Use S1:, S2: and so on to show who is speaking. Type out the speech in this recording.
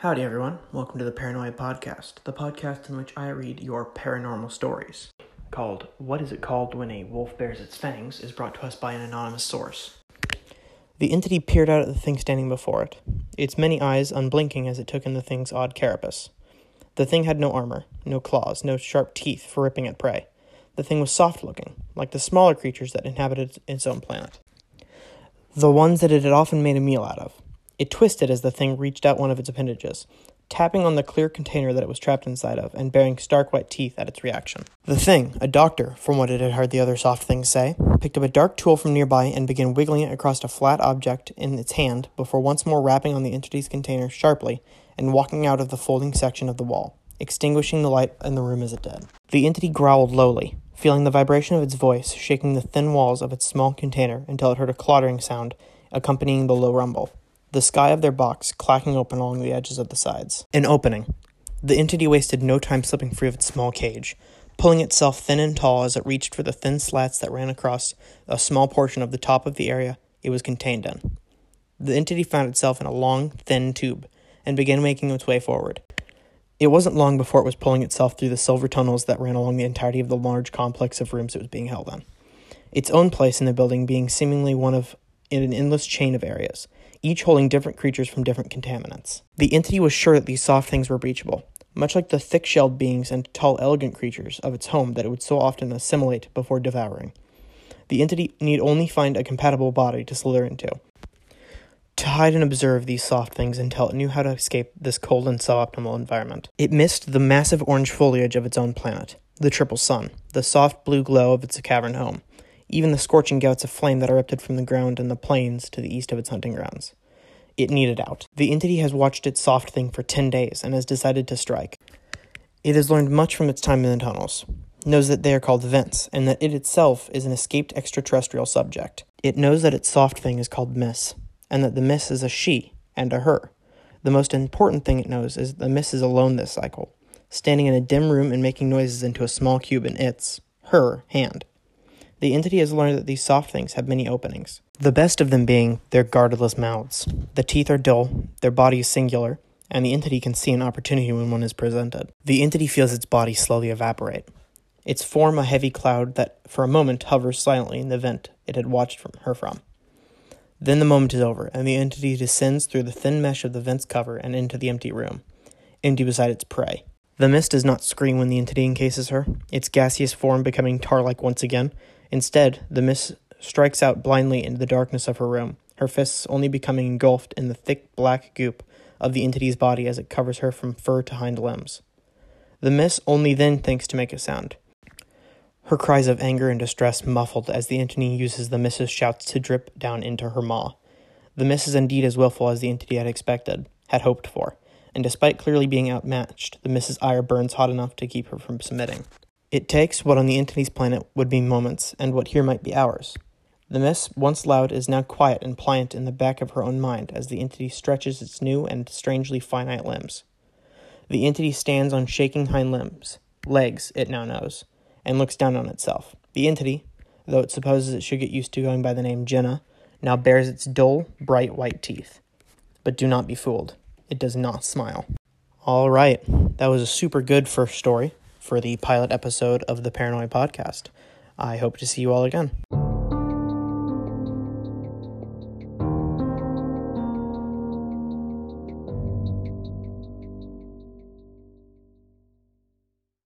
S1: Howdy, everyone. Welcome to the Paranoia Podcast, the podcast in which I read your paranormal stories. Called What Is It Called When a Wolf Bares Its Fangs is brought to us by an anonymous source. The entity peered out at the thing standing before it, its many eyes unblinking as it took in the thing's odd carapace. The thing had no armor, no claws, no sharp teeth for ripping at prey. The thing was soft looking, like the smaller creatures that inhabited its own planet. The ones that it had often made a meal out of. It twisted as the thing reached out one of its appendages, tapping on the clear container that it was trapped inside of and baring stark white teeth at its reaction. The thing, a doctor, from what it had heard the other soft things say, picked up a dark tool from nearby and began wiggling it across a flat object in its hand before once more rapping on the entity's container sharply and walking out of the folding section of the wall, extinguishing the light in the room as it did. The entity growled lowly, feeling the vibration of its voice shaking the thin walls of its small container until it heard a clattering sound accompanying the low rumble the sky of their box clacking open along the edges of the sides. An opening. The entity wasted no time slipping free of its small cage, pulling itself thin and tall as it reached for the thin slats that ran across a small portion of the top of the area it was contained in. The entity found itself in a long, thin tube and began making its way forward. It wasn't long before it was pulling itself through the silver tunnels that ran along the entirety of the large complex of rooms it was being held in. Its own place in the building being seemingly one of in an endless chain of areas, each holding different creatures from different contaminants. The entity was sure that these soft things were breachable, much like the thick shelled beings and tall, elegant creatures of its home that it would so often assimilate before devouring. The entity need only find a compatible body to slither into. To hide and observe these soft things until it knew how to escape this cold and suboptimal environment. It missed the massive orange foliage of its own planet, the triple sun, the soft blue glow of its cavern home, even the scorching gouts of flame that erupted from the ground in the plains to the east of its hunting grounds. It needed out. The entity has watched its soft thing for 10 days and has decided to strike. It has learned much from its time in the tunnels, knows that they are called vents, and that it itself is an escaped extraterrestrial subject. It knows that its soft thing is called Miss, and that the Miss is a she and a her. The most important thing it knows is that the Miss is alone this cycle, standing in a dim room and making noises into a small cube in its, her, hand. The entity has learned that these soft things have many openings, the best of them being their guardless mouths. The teeth are dull, their body is singular, and the entity can see an opportunity when one is presented. The entity feels its body slowly evaporate, its form a heavy cloud that for a moment hovers silently in the vent it had watched from her from. Then the moment is over, and the entity descends through the thin mesh of the vent's cover and into the empty room, empty beside its prey. The mist does not scream when the entity encases her, its gaseous form becoming tar like once again, Instead, the mist strikes out blindly into the darkness of her room, her fists only becoming engulfed in the thick black goop of the entity's body as it covers her from fur to hind limbs. The mist only then thinks to make a sound. Her cries of anger and distress muffled as the entity uses the mist's shouts to drip down into her maw. The mist is indeed as willful as the entity had expected, had hoped for, and despite clearly being outmatched, the mist's ire burns hot enough to keep her from submitting. It takes what on the entity's planet would be moments, and what here might be hours. The mist, once loud, is now quiet and pliant in the back of her own mind as the entity stretches its new and strangely finite limbs. The entity stands on shaking hind limbs, legs, it now knows, and looks down on itself. The entity, though it supposes it should get used to going by the name Jenna, now bares its dull, bright white teeth. But do not be fooled. It does not smile. All right, that was a super good first story for the pilot episode of the Paranoid Podcast. I hope to see you all again.